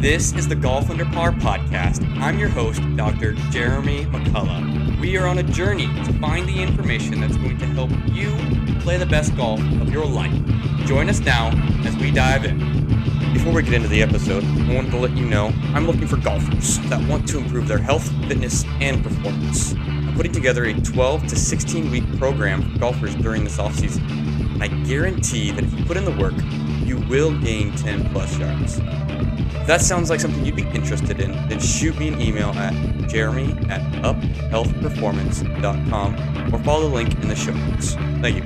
This is the Golf Under Par podcast. I'm your host, Dr. Jeremy McCullough. We are on a journey to find the information that's going to help you play the best golf of your life. Join us now as we dive in. Before we get into the episode, I wanted to let you know I'm looking for golfers that want to improve their health, fitness, and performance. I'm putting together a 12 to 16 week program for golfers during this off season, and I guarantee that if you put in the work, will gain 10 plus yards. If that sounds like something you'd be interested in, then shoot me an email at jeremy at uphealthperformance.com or follow the link in the show notes. Thank you.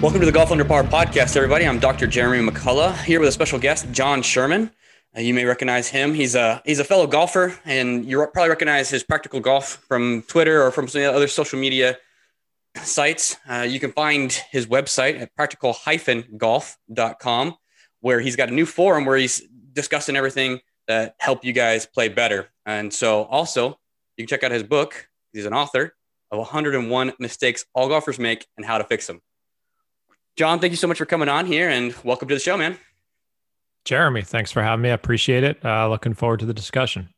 Welcome to the Golf Under Par podcast, everybody. I'm Dr. Jeremy McCullough here with a special guest, Jon Sherman. Uh, you may recognize him. He's a he's a fellow golfer, and you probably recognize his practical golf from Twitter or from some other social media sites. Uh, you can find his website at practical-golf.com, where he's got a new forum where he's discussing everything that help you guys play better. And so also you can check out his book. He's an author of 101 mistakes all golfers make and how to fix them. Jon, thank you so much for coming on here and welcome to the show, man. Jeremy, thanks for having me. I appreciate it. Uh, looking forward to the discussion.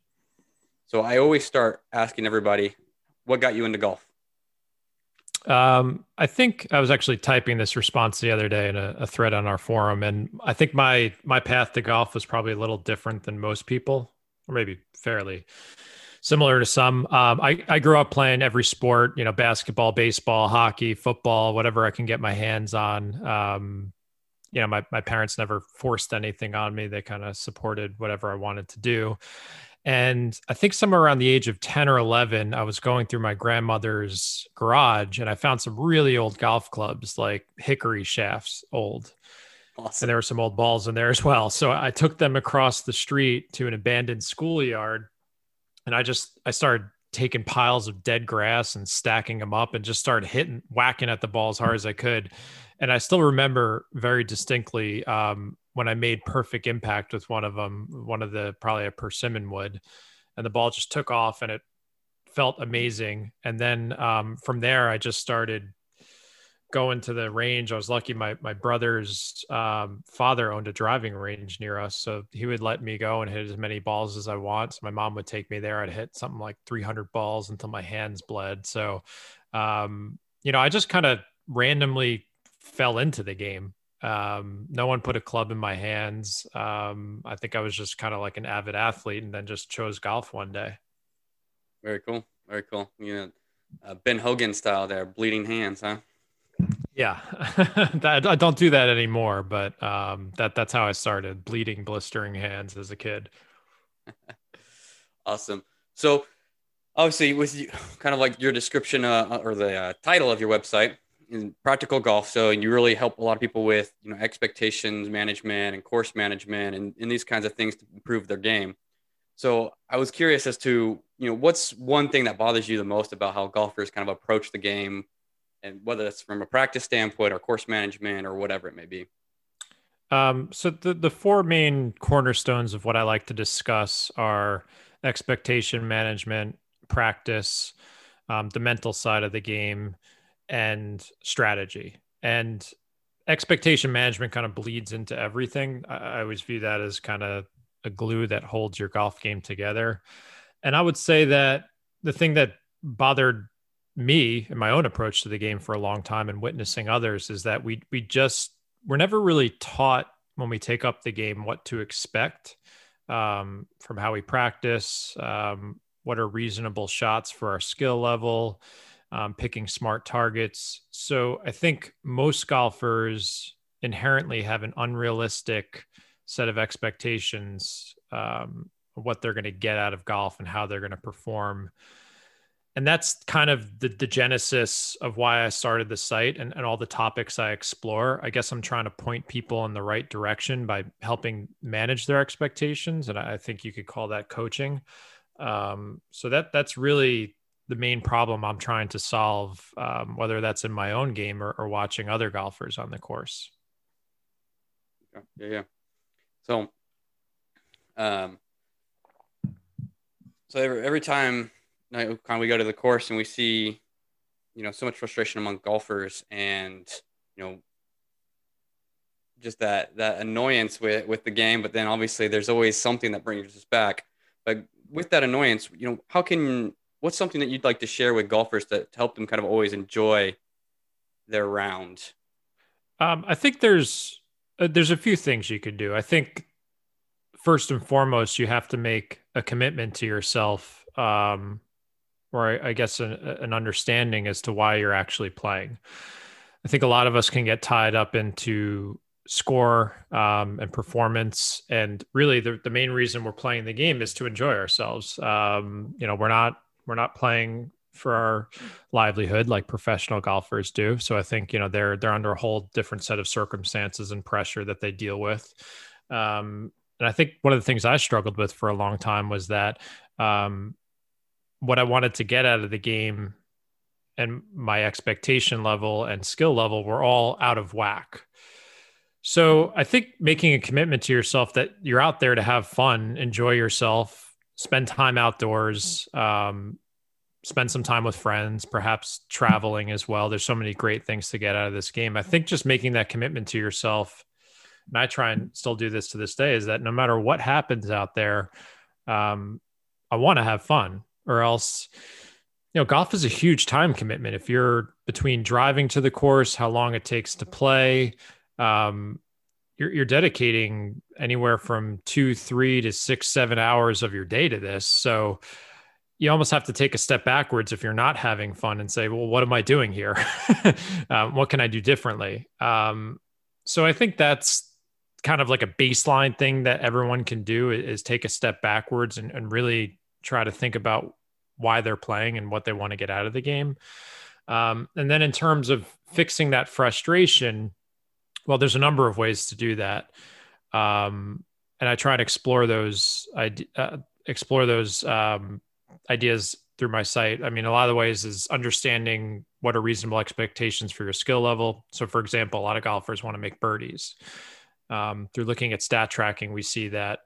So I always start asking everybody, what got you into golf? Um, I think I was actually typing this response the other day in a, a, thread on our forum, and I think my my path to golf was probably a little different than most people, or maybe fairly similar to some. Um, I I grew up playing every sport, you know, basketball, baseball, hockey, football, whatever I can get my hands on. Um, you know, my my parents never forced anything on me; they kind of supported whatever I wanted to do. And I think somewhere around the age of 10 or 11, I was going through my grandmother's garage and I found some really old golf clubs, like hickory shafts, old. Awesome. And there were some old balls in there as well. So I took them across the street to an abandoned schoolyard and I just, I started taking piles of dead grass and stacking them up and just started hitting, whacking at the ball as hard as I could. And I still remember very distinctly um, when I made perfect impact with one of them, one of the probably a persimmon wood, and the ball just took off and it felt amazing. And then um, from there, I just started going to the range. I was lucky my my brother's um, father owned a driving range near us, so he would let me go and hit as many balls as I want. So my mom would take me there. I'd hit something like 300 balls until my hands bled. So, um, you know, I just kind of randomly fell into the game um, no one put a club in my hands. Um, I think I was just kind of like an avid athlete and then just chose golf one day. Very cool. Very cool. You know, uh, Ben Hogan style there, bleeding hands, huh? Yeah, I don't do that anymore, but um, that that's how I started bleeding, blistering hands as a kid. awesome. So, obviously, with you, kind of like your description uh, or the uh, title of your website, in practical golf. So and you really help a lot of people with you know expectations management and course management and, and these kinds of things to improve their game. So I was curious as to you know what's one thing that bothers you the most about how golfers kind of approach the game, and whether it's from a practice standpoint or course management or whatever it may be. Um, so the the four main cornerstones of what I like to discuss are expectation management, practice, um, the mental side of the game, and strategy. And expectation management kind of bleeds into everything. I, always view that as kind of a glue that holds your golf game together. And I would say that the thing that bothered me in my own approach to the game for a long time and witnessing others is that we we just we're never really taught when we take up the game what to expect um, from how we practice, um, what are reasonable shots for our skill level, um, picking smart targets. So I think most golfers inherently have an unrealistic set of expectations um, what they're going to get out of golf and how they're going to perform. And that's kind of the, the genesis of why I started the site and, and all the topics I explore. I guess I'm trying to point people in the right direction by helping manage their expectations. And I think you could call that coaching. Um, so that that's really the main problem I'm trying to solve, um, whether that's in my own game or, or, watching other golfers on the course. Yeah, yeah. So, um, so every, every time know, we go to the course and we see, you know, so much frustration among golfers, and you know, just that that annoyance with with the game, but then obviously there's always something that brings us back. But with that annoyance, you know, how can what's something that you'd like to share with golfers to help them kind of always enjoy their round? Um, I think there's uh, there's a few things you could do. I think first and foremost, you have to make a commitment to yourself, um, or I, I guess an, an understanding as to why you're actually playing. I think a lot of us can get tied up into score um, and performance. And really, the, the main reason we're playing the game is to enjoy ourselves. Um, you know, we're not we're not playing for our livelihood like professional golfers do. So I think you know they're they're under a whole different set of circumstances and pressure that they deal with. Um, and I think one of the things I struggled with for a long time was that um, what I wanted to get out of the game and my expectation level and skill level were all out of whack. So I think making a commitment to yourself that you're out there to have fun, enjoy yourself, spend time outdoors, um, spend some time with friends, perhaps traveling as well. There's so many great things to get out of this game. I think just making that commitment to yourself, and I try and still do this to this day, is that no matter what happens out there, um, I want to have fun, or else you know, golf is a huge time commitment. If you're between driving to the course, how long it takes to play, um, you're, you're dedicating anywhere from two, three to six, seven hours of your day to this. So you almost have to take a step backwards if you're not having fun and say, well, what am I doing here? um, what can I do differently? Um, so I think that's kind of like a baseline thing that everyone can do is take a step backwards and, and really try to think about why they're playing and what they want to get out of the game. Um, and then in terms of fixing that frustration, well, there's a number of ways to do that. Um, and I try to explore those, uh, explore those um, ideas through my site. I mean, a lot of the ways is understanding what are reasonable expectations for your skill level. So, for example, a lot of golfers want to make birdies. Um, through looking at stat tracking, we see that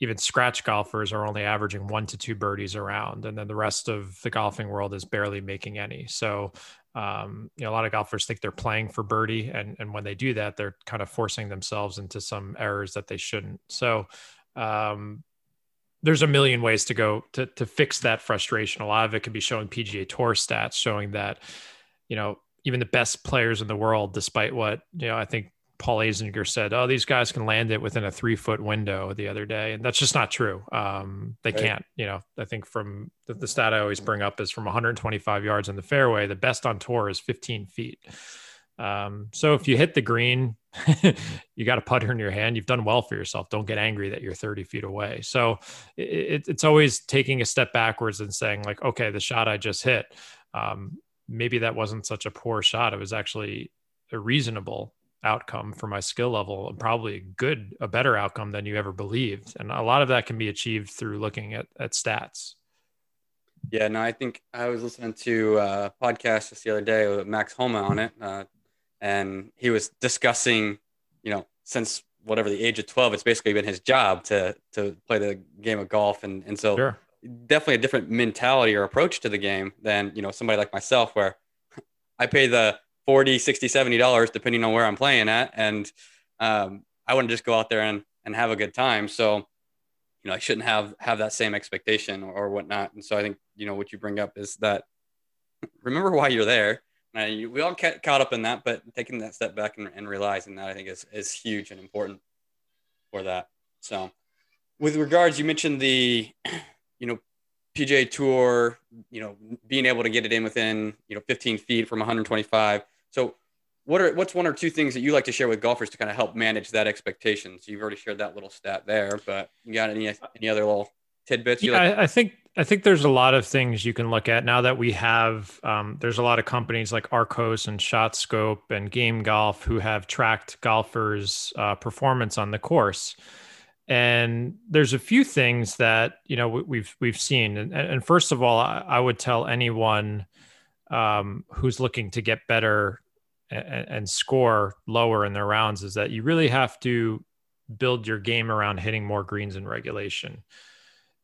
even scratch golfers are only averaging one to two birdies around, and then the rest of the golfing world is barely making any. So, um, you know, a lot of golfers think they're playing for birdie, and and when they do that, they're kind of forcing themselves into some errors that they shouldn't. So, um, there's a million ways to go to to fix that frustration. A lot of it could be showing PGA Tour stats, showing that, you know, even the best players in the world, despite what you know, I think Paul Azinger said, "Oh, these guys can land it within a three foot window." The other day, and that's just not true. Um, they right. can't. You know, I think from the, the, stat I always bring up is from 125 yards in the fairway, the best on tour is 15 feet. Um, so if you hit the green, you got a putter in your hand. You've done well for yourself. Don't get angry that you're 30 feet away. So it, it's always taking a step backwards and saying, like, okay, the shot I just hit, um, maybe that wasn't such a poor shot. It was actually a reasonable outcome for my skill level and probably a good a better outcome than you ever believed. And a lot of that can be achieved through looking at, at stats. Yeah no i think i was listening to a podcast just the other day with max homa on it uh, and he was discussing you know since whatever the age of 12 it's basically been his job to to play the game of golf. And and so sure. definitely a different mentality or approach to the game than you know somebody like myself where i pay the 40 60 70 dollars depending on where i'm playing at. And um, i want to just go out there and, and have a good time. So you know i shouldn't have have that same expectation or, or whatnot. And so i think you know what you bring up is that remember why you're there. You, we all get caught up in that but taking that step back and, and realizing that i think is, is huge and important for that. So with regards you mentioned the you know PGA Tour, you know, being able to get it in within you know 15 feet from 125. So, what are what's one or two things that you like to share with golfers to kind of help manage that expectation? So you've already shared that little stat there, but you got any any other little tidbits? yeah, like- I, I think I think there's a lot of things you can look at now that we have. Um, there's a lot of companies like Arccos and ShotScope and Game Golf who have tracked golfers' uh, performance on the course. And there's a few things that you know we've we've seen. And, and first of all, I, I would tell anyone um, who's looking to get better and, and score lower in their rounds is that you really have to build your game around hitting more greens in regulation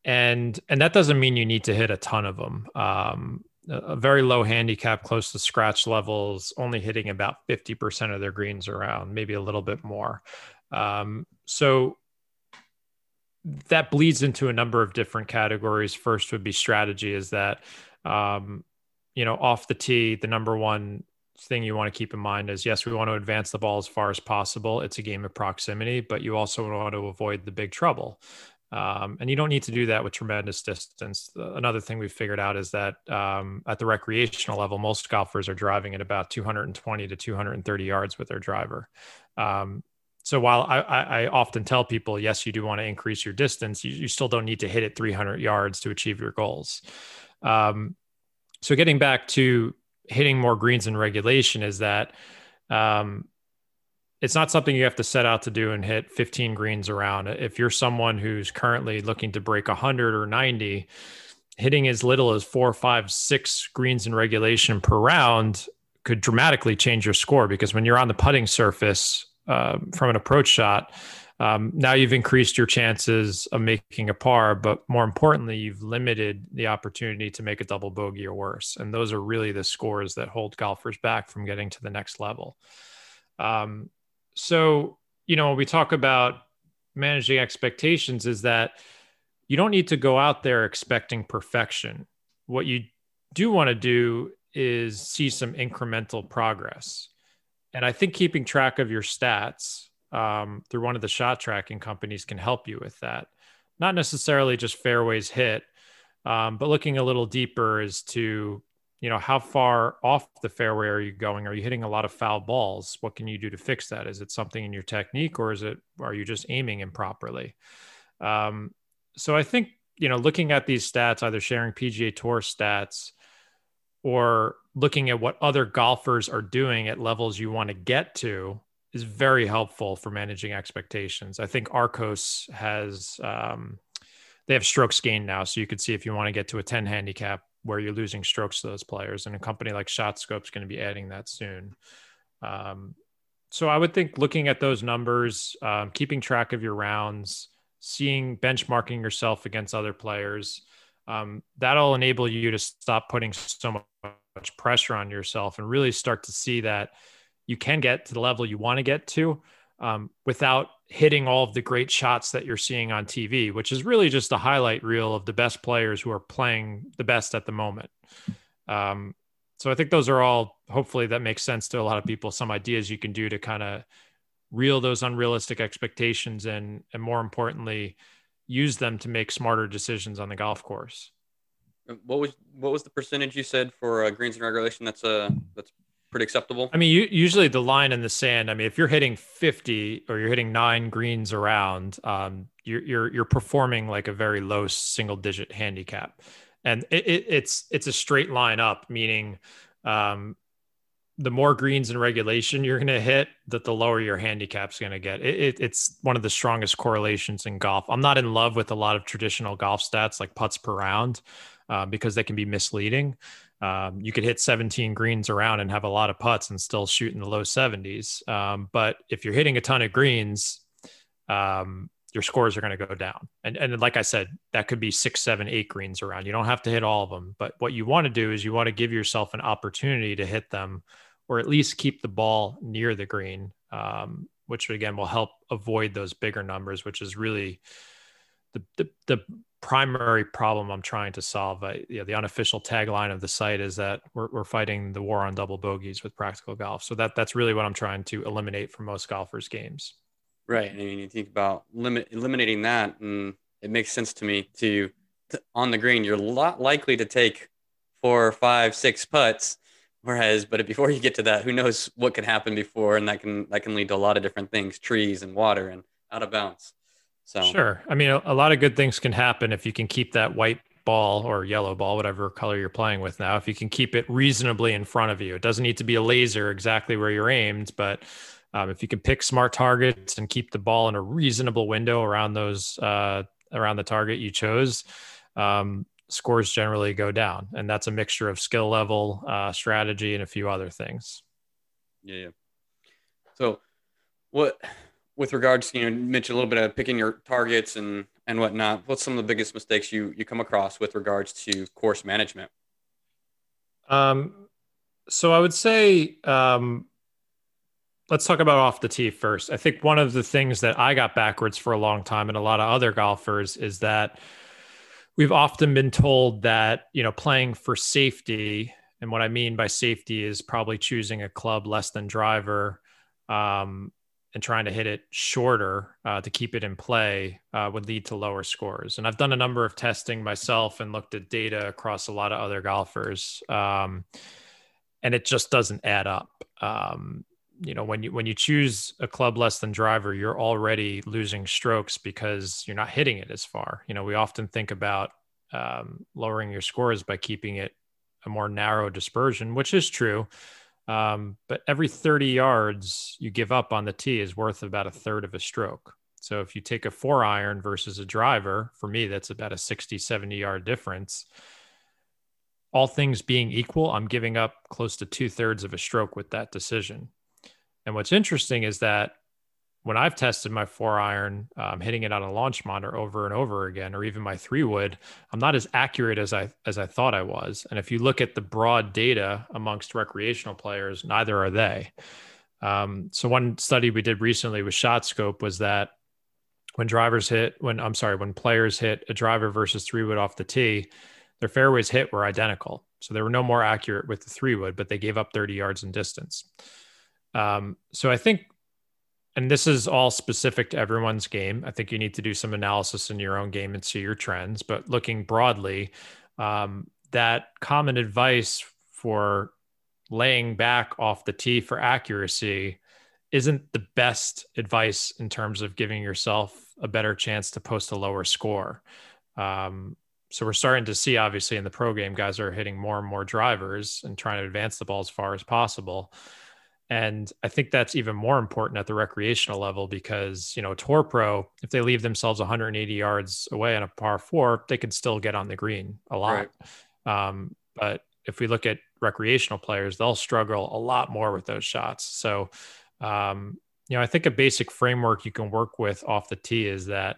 and and that doesn't mean you need to hit a ton of them um, a very low handicap, close to scratch levels, only hitting about 50% of their greens around, maybe a little bit more. Um, so that bleeds into a number of different categories. First would be strategy, is that, um, you know, off the tee, the number one thing you want to keep in mind is yes, we want to advance the ball as far as possible. It's a game of proximity, but you also want to avoid the big trouble. Um, and you don't need to do that with tremendous distance. Another thing we've figured out is that um, at the recreational level, most golfers are driving at about 220 to 230 yards with their driver. Um, so while I, I, often tell people, yes, you do want to increase your distance, you, you still don't need to hit it 300 yards to achieve your goals. Um, so getting back to hitting more greens in regulation is that um, it's not something you have to set out to do and hit 15 greens around. If you're someone who's currently looking to break 100 or 90, hitting as little as four, five, six greens in regulation per round could dramatically change your score because when you're on the putting surface uh, from an approach shot, um, now you've increased your chances of making a par, but more importantly, you've limited the opportunity to make a double bogey or worse. And those are really the scores that hold golfers back from getting to the next level. Um, so, you know, we talk about managing expectations, is that you don't need to go out there expecting perfection. What you do want to do is see some incremental progress. And I think keeping track of your stats um, through one of the shot tracking companies can help you with that. Not necessarily just fairways hit, um, but looking a little deeper as to you know how far off the fairway are you going? Are you hitting a lot of foul balls? What can you do to fix that? Is it something in your technique or is it are you just aiming improperly? Um, so i think you know looking at these stats either sharing pga tour stats or looking at what other golfers are doing at levels you want to get to is very helpful for managing expectations. I think Arccos has um, they have strokes gained now, so you could see if you want to get to a 10 handicap where you're losing strokes to those players, and a company like ShotScope is going to be adding that soon. Um, so I would think looking at those numbers, um, keeping track of your rounds, seeing benchmarking yourself against other players, um, that'll enable you to stop putting so much pressure on yourself and really start to see that you can get to the level you want to get to um, without hitting all of the great shots that you're seeing on TV, which is really just a highlight reel of the best players who are playing the best at the moment. Um, so I think those are all hopefully that makes sense to a lot of people. Some ideas you can do to kind of reel those unrealistic expectations and and more importantly, use them to make smarter decisions on the golf course. What was what was the percentage you said for uh, greens and regulation? That's a uh, that's pretty acceptable. I mean, you, usually the line in the sand. I mean, if you're hitting 50 or you're hitting nine greens around, um, you're you're you're performing like a very low single digit handicap, and it, it, it's it's a straight line up, meaning um, the more greens in regulation you're going to hit, that the lower your handicap's going to get. It, it, it's one of the strongest correlations in golf. I'm not in love with a lot of traditional golf stats like putts per round uh, because they can be misleading um, you could hit 17 greens around and have a lot of putts and still shoot in the low 70s. Um, but if you're hitting a ton of greens, um, your scores are going to go down. And, and like I said, that could be six, seven, eight greens around. You don't have to hit all of them. But what you want to do is you want to give yourself an opportunity to hit them or at least keep the ball near the green, um, which again will help avoid those bigger numbers, which is really the, the, the primary problem I'm trying to solve. I, you know, the unofficial tagline of the site is that we're, we're fighting the war on double bogeys with practical golf. So that that's really what I'm trying to eliminate from most golfers' games. Right. I mean, you think about limit eliminating that, and it makes sense to me to, to on the green, you're a lot likely to take four, five, six putts. Whereas, but before you get to that, who knows what could happen before, and that can that can lead to a lot of different things, trees and water and out of bounds. So sure. I mean, a, a lot of good things can happen if you can keep that white ball or yellow ball, whatever color you're playing with now, if you can keep it reasonably in front of you. It doesn't need to be a laser exactly where you're aimed, but um, if you can pick smart targets and keep the ball in a reasonable window around those uh, around the target you chose, um, scores generally go down, and that's a mixture of skill level, uh, strategy, and a few other things. Yeah. yeah. So, what with regards, to you know, mentioned a little bit of picking your targets and and whatnot. What's some of the biggest mistakes you you come across with regards to course management? Um, so I would say, um, let's talk about off the tee first. I think one of the things that I got backwards for a long time, and a lot of other golfers, is that we've often been told that you know playing for safety, and what I mean by safety is probably choosing a club less than driver. Um, and trying to hit it shorter uh, to keep it in play uh, would lead to lower scores. And I've done a number of testing myself and looked at data across a lot of other golfers, um, and it just doesn't add up. Um, you know, when you when you choose a club less than driver, you're already losing strokes because you're not hitting it as far. You know, we often think about um, lowering your scores by keeping it a more narrow dispersion, which is true. Um, but every 30 yards you give up on the tee is worth about a third of a stroke. So if you take a four iron versus a driver, for me, that's about a 60, 70 yard difference. All things being equal, I'm giving up close to two thirds of a stroke with that decision. And what's interesting is that when I've tested my four iron, um, hitting it on a launch monitor over and over again, or even my three wood, I'm not as accurate as I as I thought I was. And if you look at the broad data amongst recreational players, neither are they. Um, so one study we did recently with ShotScope was that when drivers hit, when I'm sorry, when players hit a driver versus three wood off the tee, their fairways hit were identical. So they were no more accurate with the three wood, but they gave up 30 yards in distance. Um, so I think and this is all specific to everyone's game. I think you need to do some analysis in your own game and see your trends. But looking broadly, um, that common advice for laying back off the tee for accuracy isn't the best advice in terms of giving yourself a better chance to post a lower score. Um, so we're starting to see, obviously, in the pro game, guys are hitting more and more drivers and trying to advance the ball as far as possible. And I think that's even more important at the recreational level because, you know, tour pro, if they leave themselves 180 yards away on a par four, they could still get on the green a lot. Right. Um, but if we look at recreational players, they'll struggle a lot more with those shots. So, um, you know, I think a basic framework you can work with off the tee is that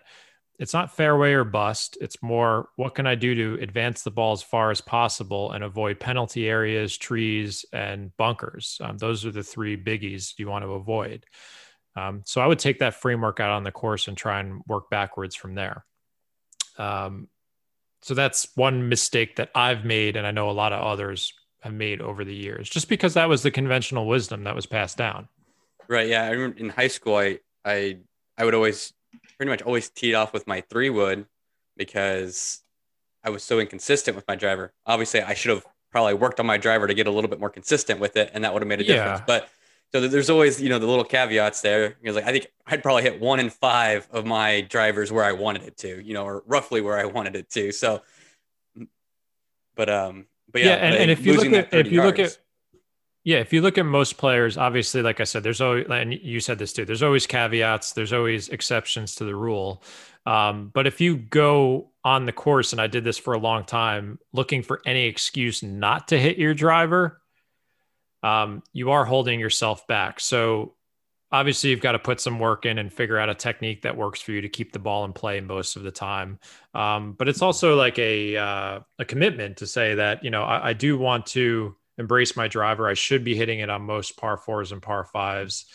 it's not fairway or bust. It's more what can I do to advance the ball as far as possible and avoid penalty areas, trees, and bunkers. Um, those are the three biggies you want to avoid. Um, so I would take that framework out on the course and try and work backwards from there. Um, so that's one mistake that I've made, and I know a lot of others have made over the years, just because that was the conventional wisdom that was passed down. Right. Yeah. I remember in high school, I I I would always pretty much always teed off with my three wood because I was so inconsistent with my driver. Obviously, I should have probably worked on my driver to get a little bit more consistent with it, and that would have made a difference. Yeah. But so there's always, you know, the little caveats there. Because like I think I'd probably hit one in five of my drivers where I wanted it to, you know, or roughly where I wanted it to. So, but um, but yeah, yeah and, and if you look at if you yards, look at yeah, if you look at most players, obviously, like I said, there's always, and you said this too, there's always caveats, there's always exceptions to the rule. Um, but if you go on the course, and I did this for a long time, looking for any excuse not to hit your driver, um, you are holding yourself back. So obviously, you've got to put some work in and figure out a technique that works for you to keep the ball in play most of the time. Um, but it's also like a uh, a commitment to say that you know I, I do want to embrace my driver. I should be hitting it on most par fours and par fives.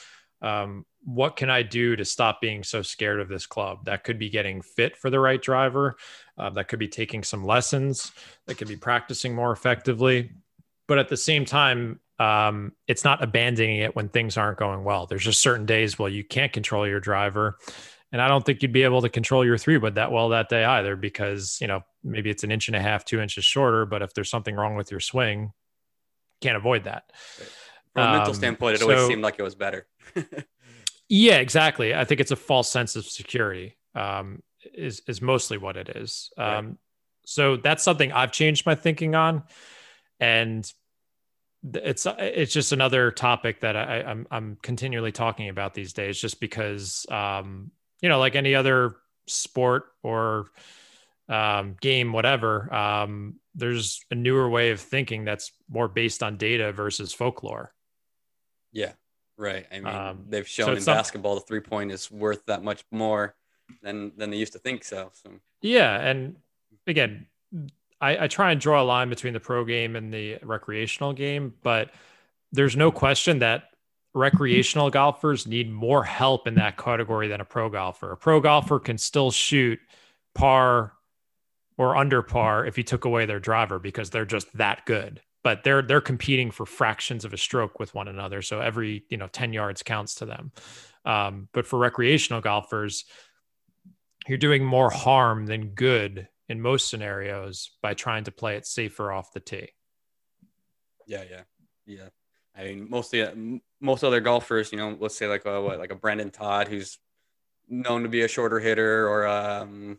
Um, what can I do to stop being so scared of this club? That could be getting fit for the right driver. Uh, that could be taking some lessons. That could be practicing more effectively. But at the same time, um, it's not abandoning it when things aren't going well. There's just certain days where you can't control your driver. And I don't think you'd be able to control your three wood that well that day either, because, you know, maybe it's an inch and a half, two inches shorter. But if there's something wrong with your swing, can't avoid that. From a um, mental standpoint, it so, always seemed like it was better. yeah, exactly. I think it's a false sense of security. Um, is is mostly what it is. Um, right. So that's something I've changed my thinking on, and it's it's just another topic that I, I'm, I'm continually talking about these days, just because um, you know, like any other sport or um, game, whatever. Um, there's a newer way of thinking that's more based on data versus folklore. Yeah, right. I mean, um, they've shown so in basketball the three point is worth that much more than than they used to think. So, so yeah, and again, I, I try and draw a line between the pro game and the recreational game, but there's no question that recreational golfers need more help in that category than a pro golfer. A pro golfer can still shoot par or under par if you took away their driver because they're just that good. But they're they're competing for fractions of a stroke with one another, so every you know ten yards counts to them. Um, but for recreational golfers, you're doing more harm than good in most scenarios by trying to play it safer off the tee. Yeah, yeah, yeah. I mean, mostly uh, most other golfers, you know, let's say like a what, like a Brendon Todd, who's known to be a shorter hitter, or um,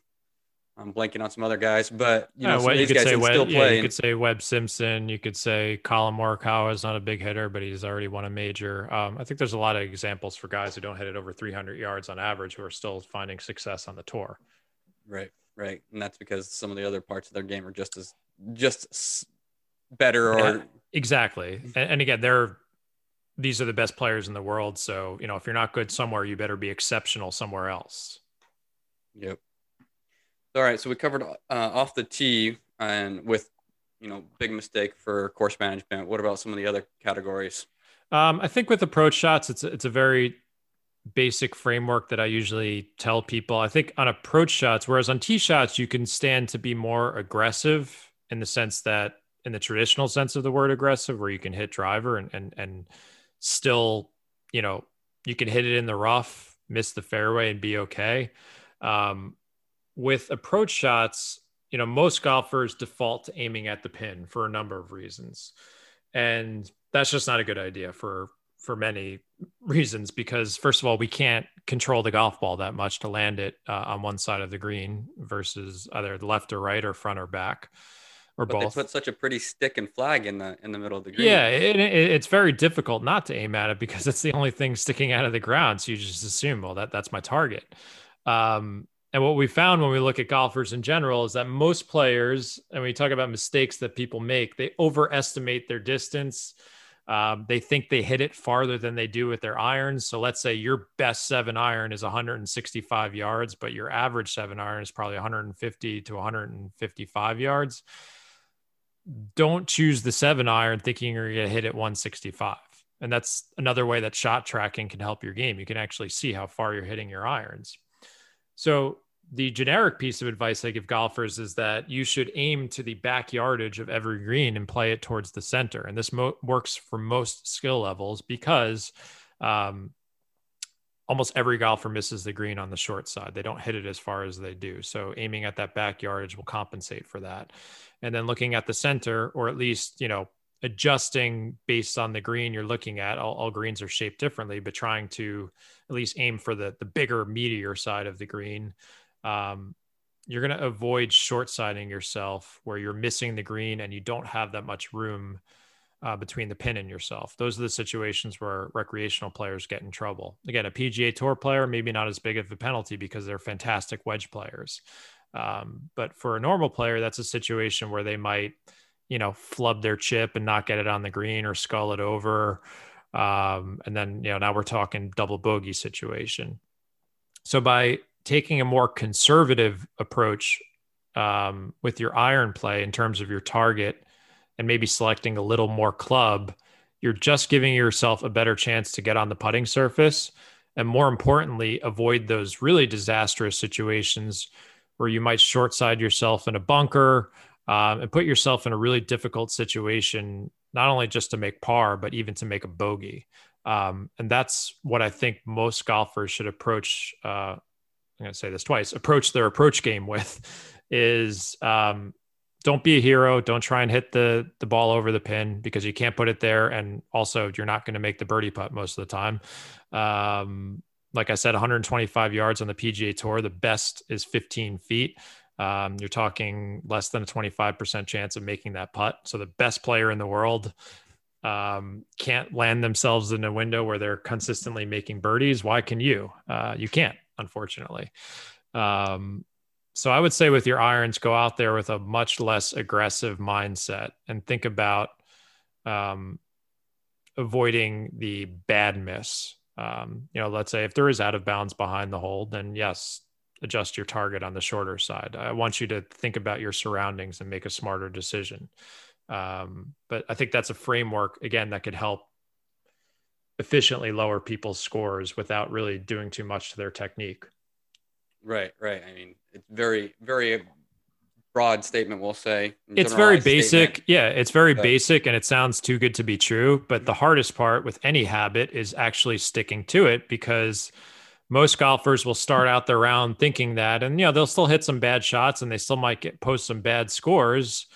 I'm blanking on some other guys, but you know, you could say Webb, yeah, you could say Webb Simpson. You could say Collin Morikawa is not a big hitter, but he's already won a major. Um, I think there's a lot of examples for guys who don't hit it over 300 yards on average who are still finding success on the tour. Right, right, and that's because some of the other parts of their game are just as just better or yeah, exactly. And, and again, they're these are the best players in the world. So you know, if you're not good somewhere, you better be exceptional somewhere else. Yep. All right, so we covered uh, off the tee and with you know big mistake for course management. What about some of the other categories? Um, I think with approach shots, it's it's a very basic framework that I usually tell people. I think on approach shots, whereas on tee shots, you can stand to be more aggressive in the sense that, in the traditional sense of the word aggressive, where you can hit driver and and and still, you know, you can hit it in the rough, miss the fairway, and be okay. Um, with approach shots, you know, most golfers default to aiming at the pin for a number of reasons. And that's just not a good idea for for many reasons because first of all we can't control the golf ball that much to land it uh, on one side of the green versus either left or right or front or back or but both. They put such a pretty stick and flag in the in the middle of the green. Yeah, it, it, it's very difficult not to aim at it because it's the only thing sticking out of the ground. So you just assume, well, that that's my target. Um, and what we found when we look at golfers in general is that most players, and we talk about mistakes that people make, they overestimate their distance. Um, they think they hit it farther than they do with their irons. So let's say your best seven iron is 165 yards, but your average seven iron is probably 150 to 155 yards. Don't choose the seven iron thinking you're going to hit it 165. And that's another way that shot tracking can help your game. You can actually see how far you're hitting your irons. So the generic piece of advice I give golfers is that you should aim to the back yardage of every green and play it towards the center. And this mo- works for most skill levels because um, almost every golfer misses the green on the short side. They don't hit it as far as they do. So aiming at that back yardage will compensate for that. And then looking at the center, or at least, you know, adjusting based on the green you're looking at. All, all, greens are shaped differently, but trying to at least aim for the the bigger, meatier side of the green. Um, you're going to avoid short siding yourself where you're missing the green and you don't have that much room uh, between the pin and yourself. Those are the situations where recreational players get in trouble. Again, a PGA Tour player, maybe not as big of a penalty because they're fantastic wedge players. Um, but for a normal player, that's a situation where they might you know, flub their chip and not get it on the green or skull it over. Um, and then, you know, now we're talking double bogey situation. So by taking a more conservative approach um, with your iron play in terms of your target and maybe selecting a little more club, you're just giving yourself a better chance to get on the putting surface. And more importantly, avoid those really disastrous situations where you might short side yourself in a bunker um, and put yourself in a really difficult situation, not only just to make par, but even to make a bogey. Um, and that's what I think most golfers should approach. Uh, I'm going to say this twice approach their approach game with is um, don't be a hero. Don't try and hit the, the ball over the pin because you can't put it there. And also, you're not going to make the birdie putt most of the time. Um, like I said, 125 yards on the PGA Tour. The best is 15 feet. Um, you're talking less than a 25% chance of making that putt. So the best player in the world um, can't land themselves in a window where they're consistently making birdies. Why can you? Uh, you can't, unfortunately. Um, so I would say with your irons, go out there with a much less aggressive mindset and think about um, avoiding the bad miss. Um, you know, let's say if there is out of bounds behind the hole, then yes, adjust your target on the shorter side. I want you to think about your surroundings and make a smarter decision. Um, but I think that's a framework again that could help efficiently lower people's scores without really doing too much to their technique. Right, right. I mean, it's very, very broad statement. We'll say it's very basic. Statement. Yeah, it's very but, basic, and it sounds too good to be true. But the mm-hmm. hardest part with any habit is actually sticking to it because most golfers will start out their round thinking that, and you know they'll still hit some bad shots and they still might get post some bad scores.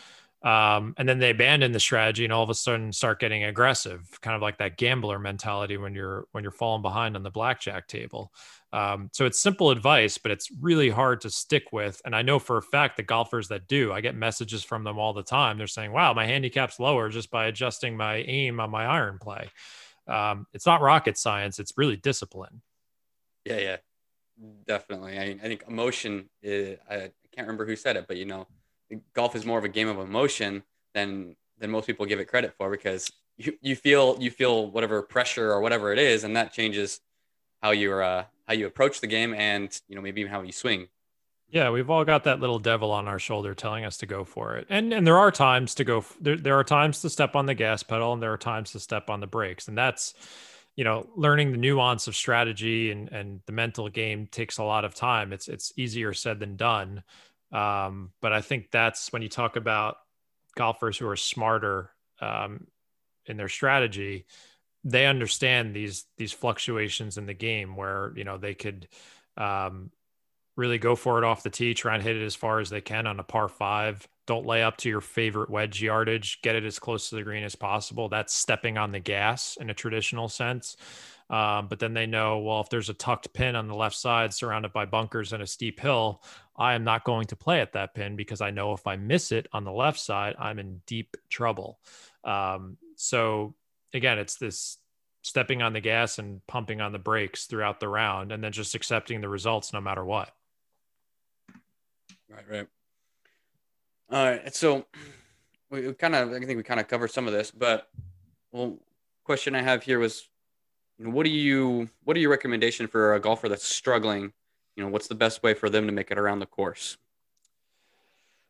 Um, and then they abandon the strategy and all of a sudden start getting aggressive, kind of like that gambler mentality when you're when you're falling behind on the blackjack table. Um, so it's simple advice, but it's really hard to stick with. And I know for a fact the golfers that do, I get messages from them all the time. They're saying, "Wow, my handicap's lower just by adjusting my aim on my iron play." Um, it's not rocket science; it's really discipline. Yeah, yeah, definitely. I, I think emotion. Is, I can't remember who said it, but you know, golf is more of a game of emotion than than most people give it credit for because you, you feel you feel whatever pressure or whatever it is, and that changes how you're uh, how you approach the game and you know maybe even how you swing. Yeah, we've all got that little devil on our shoulder telling us to go for it. And and there are times to go there there are times to step on the gas pedal and there are times to step on the brakes. And that's you know, learning the nuance of strategy and and the mental game takes a lot of time. It's it's easier said than done. Um, but I think that's when you talk about golfers who are smarter um, in their strategy, they understand these these fluctuations in the game where you know they could um, really go for it off the tee, try and hit it as far as they can on a par five. Don't lay up to your favorite wedge yardage. Get it as close to the green as possible. That's stepping on the gas in a traditional sense. Um, but then they know, well, if there's a tucked pin on the left side surrounded by bunkers and a steep hill, I am not going to play at that pin because I know if I miss it on the left side, I'm in deep trouble. Um, so again, it's this stepping on the gas and pumping on the brakes throughout the round and then just accepting the results no matter what. Right, right. All right. So we kind of, I think we kind of covered some of this, but well, question I have here was what do you what are your recommendation for a golfer that's struggling? You know, what's the best way for them to make it around the course?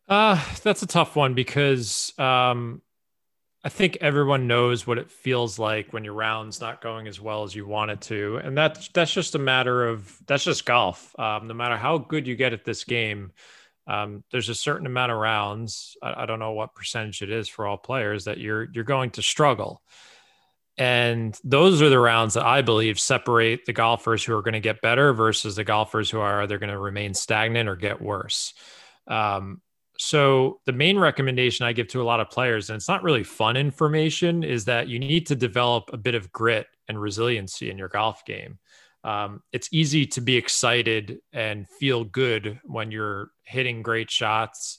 Uh, that's a tough one because um, I think everyone knows what it feels like when your round's not going as well as you want it to, and that's that's just a matter of that's just golf. Um, no matter how good you get at this game, um, there's a certain amount of rounds. I, I, don't know what percentage it is for all players that you're you're going to struggle. And those are the rounds that I believe separate the golfers who are going to get better versus the golfers who are either going to remain stagnant or get worse. Um, so, the main recommendation I give to a lot of players, and it's not really fun information, is that you need to develop a bit of grit and resiliency in your golf game. Um, it's easy to be excited and feel good when you're hitting great shots.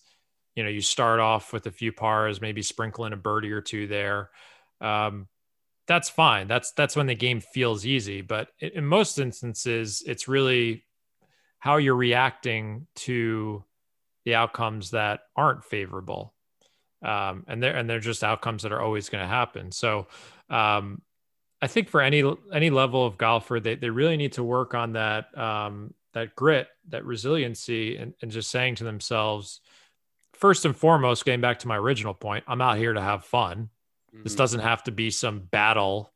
You know, you start off with a few pars, maybe sprinkling a birdie or two there. Um, that's fine. That's that's when the game feels easy. But in most instances, it's really how you're reacting to the outcomes that aren't favorable, um, and they're and they're just outcomes that are always going to happen. So, um, I think for any any level of golfer, they they really need to work on that um, that grit, that resiliency, and, and just saying to themselves, first and foremost, getting back to my original point, I'm out here to have fun. Mm-hmm. This doesn't have to be some battle.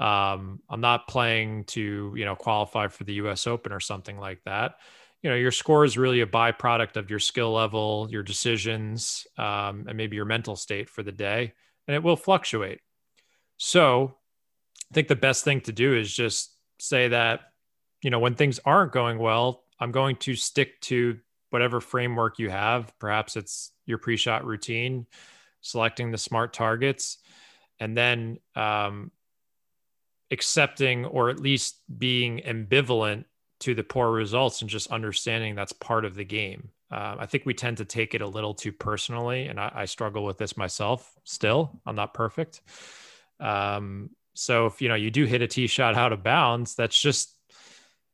Um, I'm not playing to, you know, qualify for the US Open or something like that. You know, your score is really a byproduct of your skill level, your decisions, um, and maybe your mental state for the day, and it will fluctuate. So I think the best thing to do is just say that, you know, when things aren't going well, I'm going to stick to whatever framework you have. Perhaps it's your pre shot routine, selecting the smart targets, and then um, accepting or at least being ambivalent to the poor results and just understanding that's part of the game. Uh, I think we tend to take it a little too personally, and I, I struggle with this myself. Still, I'm not perfect. Um, so if you know you do hit a tee shot out of bounds, that's just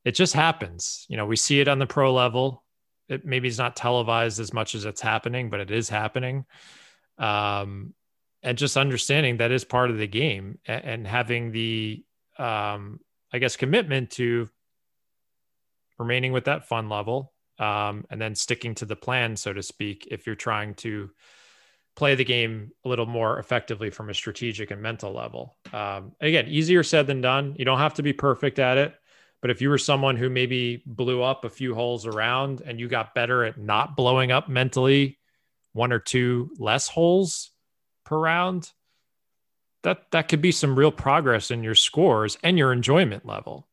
it just happens. You know, we see it on the pro level. It maybe it's not televised as much as it's happening, but it is happening. Um, and just understanding that is part of the game and, and having the um, I guess commitment to remaining with that fun level, um, and then sticking to the plan, so to speak, if you're trying to play the game a little more effectively from a strategic and mental level. Um, again, easier said than done. You don't have to be perfect at it. But if you were someone who maybe blew up a few holes around and you got better at not blowing up mentally one or two less holes per round, that that could be some real progress in your scores and your enjoyment level.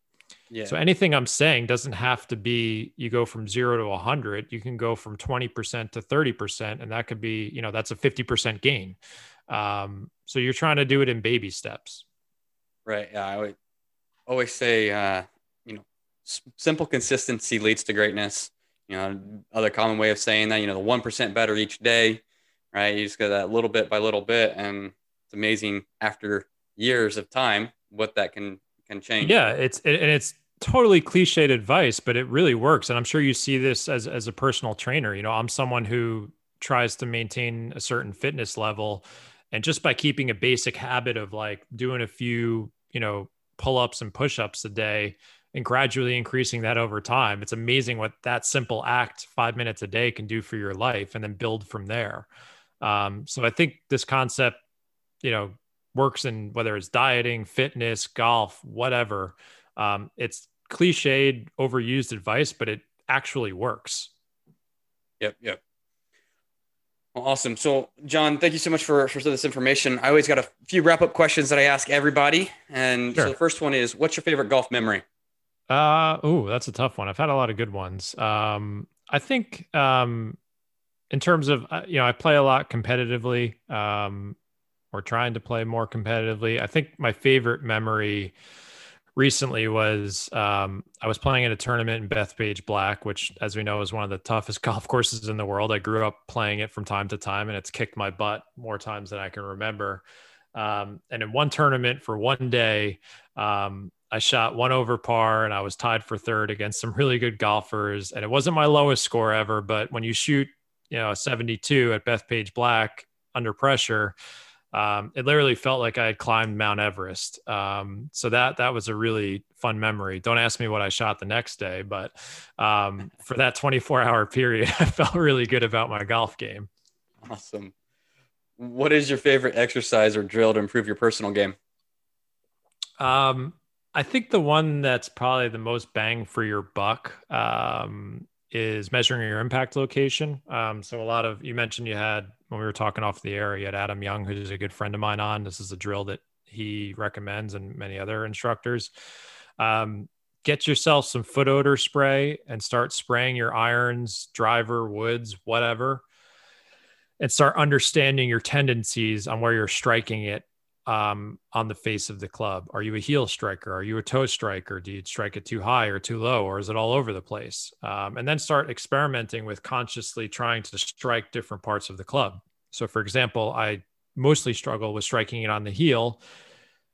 Yeah. So anything I'm saying doesn't have to be you go from zero to 100. You can go from 20% to 30%, and that could be, you know, that's a 50% gain. Um, so you're trying to do it in baby steps. Right. Yeah. I would always say, uh, you know, simple consistency leads to greatness. You know, other common way of saying that, you know, the 1% better each day, right? You just go that little bit by little bit. And it's amazing after years of time what that can can change. Yeah, it's and it's totally cliched advice, but it really works. And I'm sure you see this as as a personal trainer. You know, I'm someone who tries to maintain a certain fitness level, and just by keeping a basic habit of like doing a few, you know, pull ups and push ups a day. And gradually increasing that over time. It's amazing what that simple act, five minutes a day, can do for your life, and then build from there. Um, so I think this concept, you know, works in whether it's dieting, fitness, golf, whatever. Um, it's cliched, overused advice, but it actually works. Yep, yep. Well, awesome. So, Jon, thank you so much for, for this information. I always got a few wrap up questions that I ask everybody. And sure. so the first one is what's your favorite golf memory? Uh, oh, that's a tough one. I've had a lot of good ones. Um, I think, um, in terms of, uh, you know, I play a lot competitively. Um, or trying to play more competitively. I think my favorite memory recently was um, I was playing in a tournament in Bethpage Black, which, as we know, is one of the toughest golf courses in the world. I grew up playing it from time to time, and it's kicked my butt more times than I can remember. Um, and in one tournament for one day, um, I shot one over par and I was tied for third against some really good golfers. And it wasn't my lowest score ever, but when you shoot, you know, a 72 at Bethpage Black under pressure, um, it literally felt like I had climbed Mount Everest. Um, so that that was a really fun memory. Don't ask me what I shot the next day, but um, for that 24 hour period, I felt really good about my golf game. Awesome. What is your favorite exercise or drill to improve your personal game? Um, I think the one that's probably the most bang for your buck um, is measuring your impact location. Um, so a lot of you mentioned you had when we were talking off the air, you had Adam Young, who's a good friend of mine on. This is a drill that he recommends and many other instructors. Um, get yourself some foot odor spray and start spraying your irons, driver, woods, whatever, and start understanding your tendencies on where you're striking it um, on the face of the club? Are you a heel striker? Are you a toe striker? Do you strike it too high or too low, or is it all over the place? Um, and then start experimenting with consciously trying to strike different parts of the club. So, for example, I mostly struggle with striking it on the heel.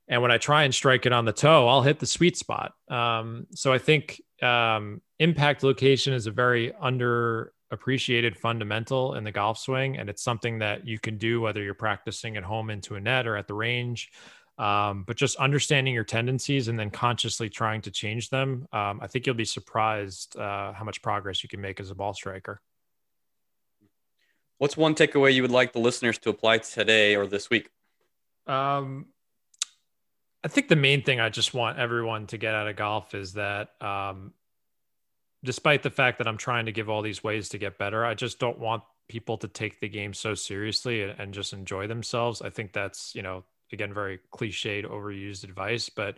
And when I try and strike it on the toe, I'll hit the sweet spot. Um, so I think um, impact location is a very under appreciated fundamental in the golf swing. And it's something that you can do whether you're practicing at home into a net or at the range. Um, but just understanding your tendencies and then consciously trying to change them, um, I think you'll be surprised uh, how much progress you can make as a ball striker. What's one takeaway you would like the listeners to apply today or this week? Um, I think the main thing I just want everyone to get out of golf is that um, despite the fact that I'm trying to give all these ways to get better, I just don't want people to take the game so seriously and, and just enjoy themselves. I think that's, you know, again, very cliched, overused advice, but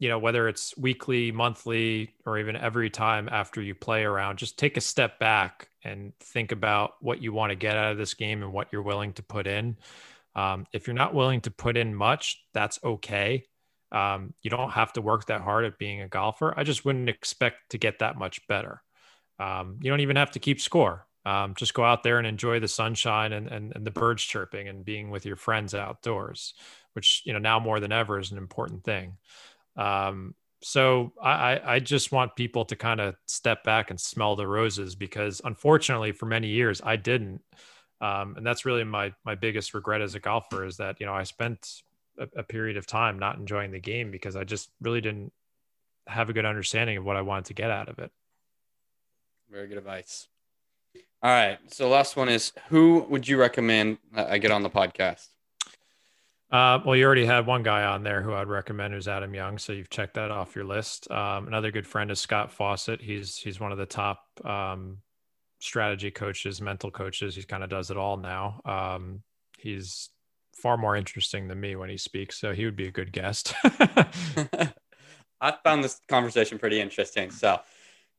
you know, whether it's weekly, monthly, or even every time after you play around, just take a step back and think about what you want to get out of this game and what you're willing to put in. Um, if you're not willing to put in much, that's okay. Um, you don't have to work that hard at being a golfer. I just wouldn't expect to get that much better. Um, you don't even have to keep score. Um, just go out there and enjoy the sunshine and, and, and the birds chirping and being with your friends outdoors, which you know now more than ever is an important thing. Um, so I, I just want people to kind of step back and smell the roses because unfortunately for many years I didn't. Um, and that's really my my biggest regret as a golfer is that you know I spent a, a, period of time not enjoying the game because I just really didn't have a good understanding of what I wanted to get out of it. Very good advice. All right. So last one is who would you recommend I get on the podcast? Uh, well, you already had one guy on there who I'd recommend, who's Adam Young. So you've checked that off your list. Um, another good friend is Scott Fawcett. He's he's one of the top um, strategy coaches, mental coaches. He kind of does it all now. Um, he's far more interesting than me when he speaks, so he would be a good guest. I found this conversation pretty interesting. So,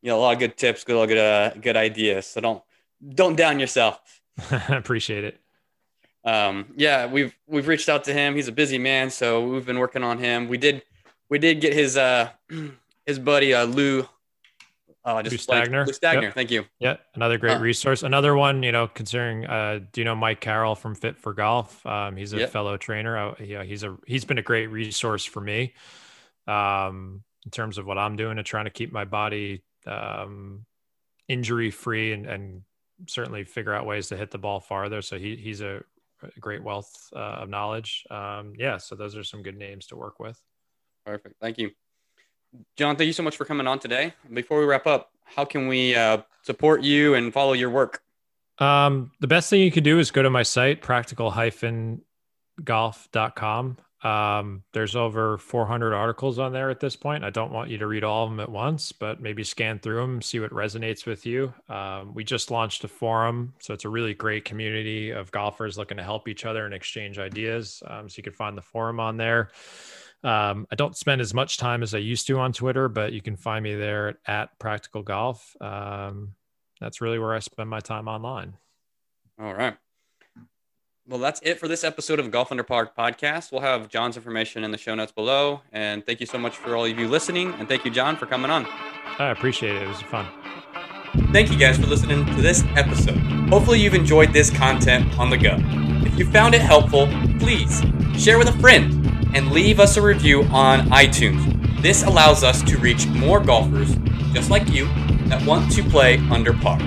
you know, a lot of good tips, good, good, uh, good ideas. So don't don't down yourself. I appreciate it. Um, yeah, we've we've reached out to him. He's a busy man, so we've been working on him. We did we did get his uh his buddy uh Lou uh, just Lou Stagner. Lou Stagner. Yep. Thank you. Yeah, another great uh, resource. Another one, you know, considering. Uh, do you know Mike Carroll from Fit for Golf? Um, he's a yep. fellow trainer. Uh, yeah, he's a he's been a great resource for me. Um, in terms of what I'm doing and trying to keep my body um, injury free and, and certainly figure out ways to hit the ball farther. So he, he's a, a great wealth uh, of knowledge. Um, yeah, so those are some good names to work with. Perfect. Thank you. Jon, thank you so much for coming on today. Before we wrap up, how can we uh, support you and follow your work? Um, the best thing you can do is go to my site, practical-golf.com. Um, there's over 400 articles on there at this point. I don't want you to read all of them at once, but maybe scan through them, see what resonates with you. Um, we just launched a forum, so it's a really great community of golfers looking to help each other and exchange ideas. Um, so you can find the forum on there. Um, I don't spend as much time as I used to on Twitter, but you can find me there at Practical Golf. Um, that's really where I spend my time online. All right. Well, that's it for this episode of Golf Under Par podcast. We'll have Jon's information in the show notes below. And thank you so much for all of you listening. And thank you, Jon, for coming on. I appreciate it. It was fun. Thank you guys for listening to this episode. Hopefully, you've enjoyed this content on the go. If you found it helpful, please share with a friend and leave us a review on iTunes. This allows us to reach more golfers just like you that want to play under par.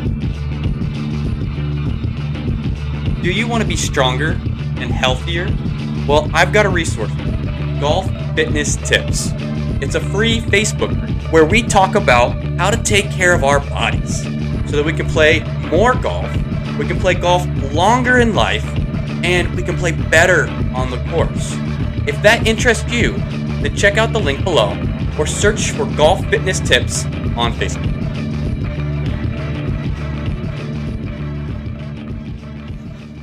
Do you want to be stronger and healthier? Well, I've got a resource Golf Fitness Tips. It's a free Facebook group where we talk about how to take care of our bodies so that we can play more golf, we can play golf longer in life, and we can play better on the course. If that interests you, then check out the link below or search for Golf Fitness Tips on Facebook.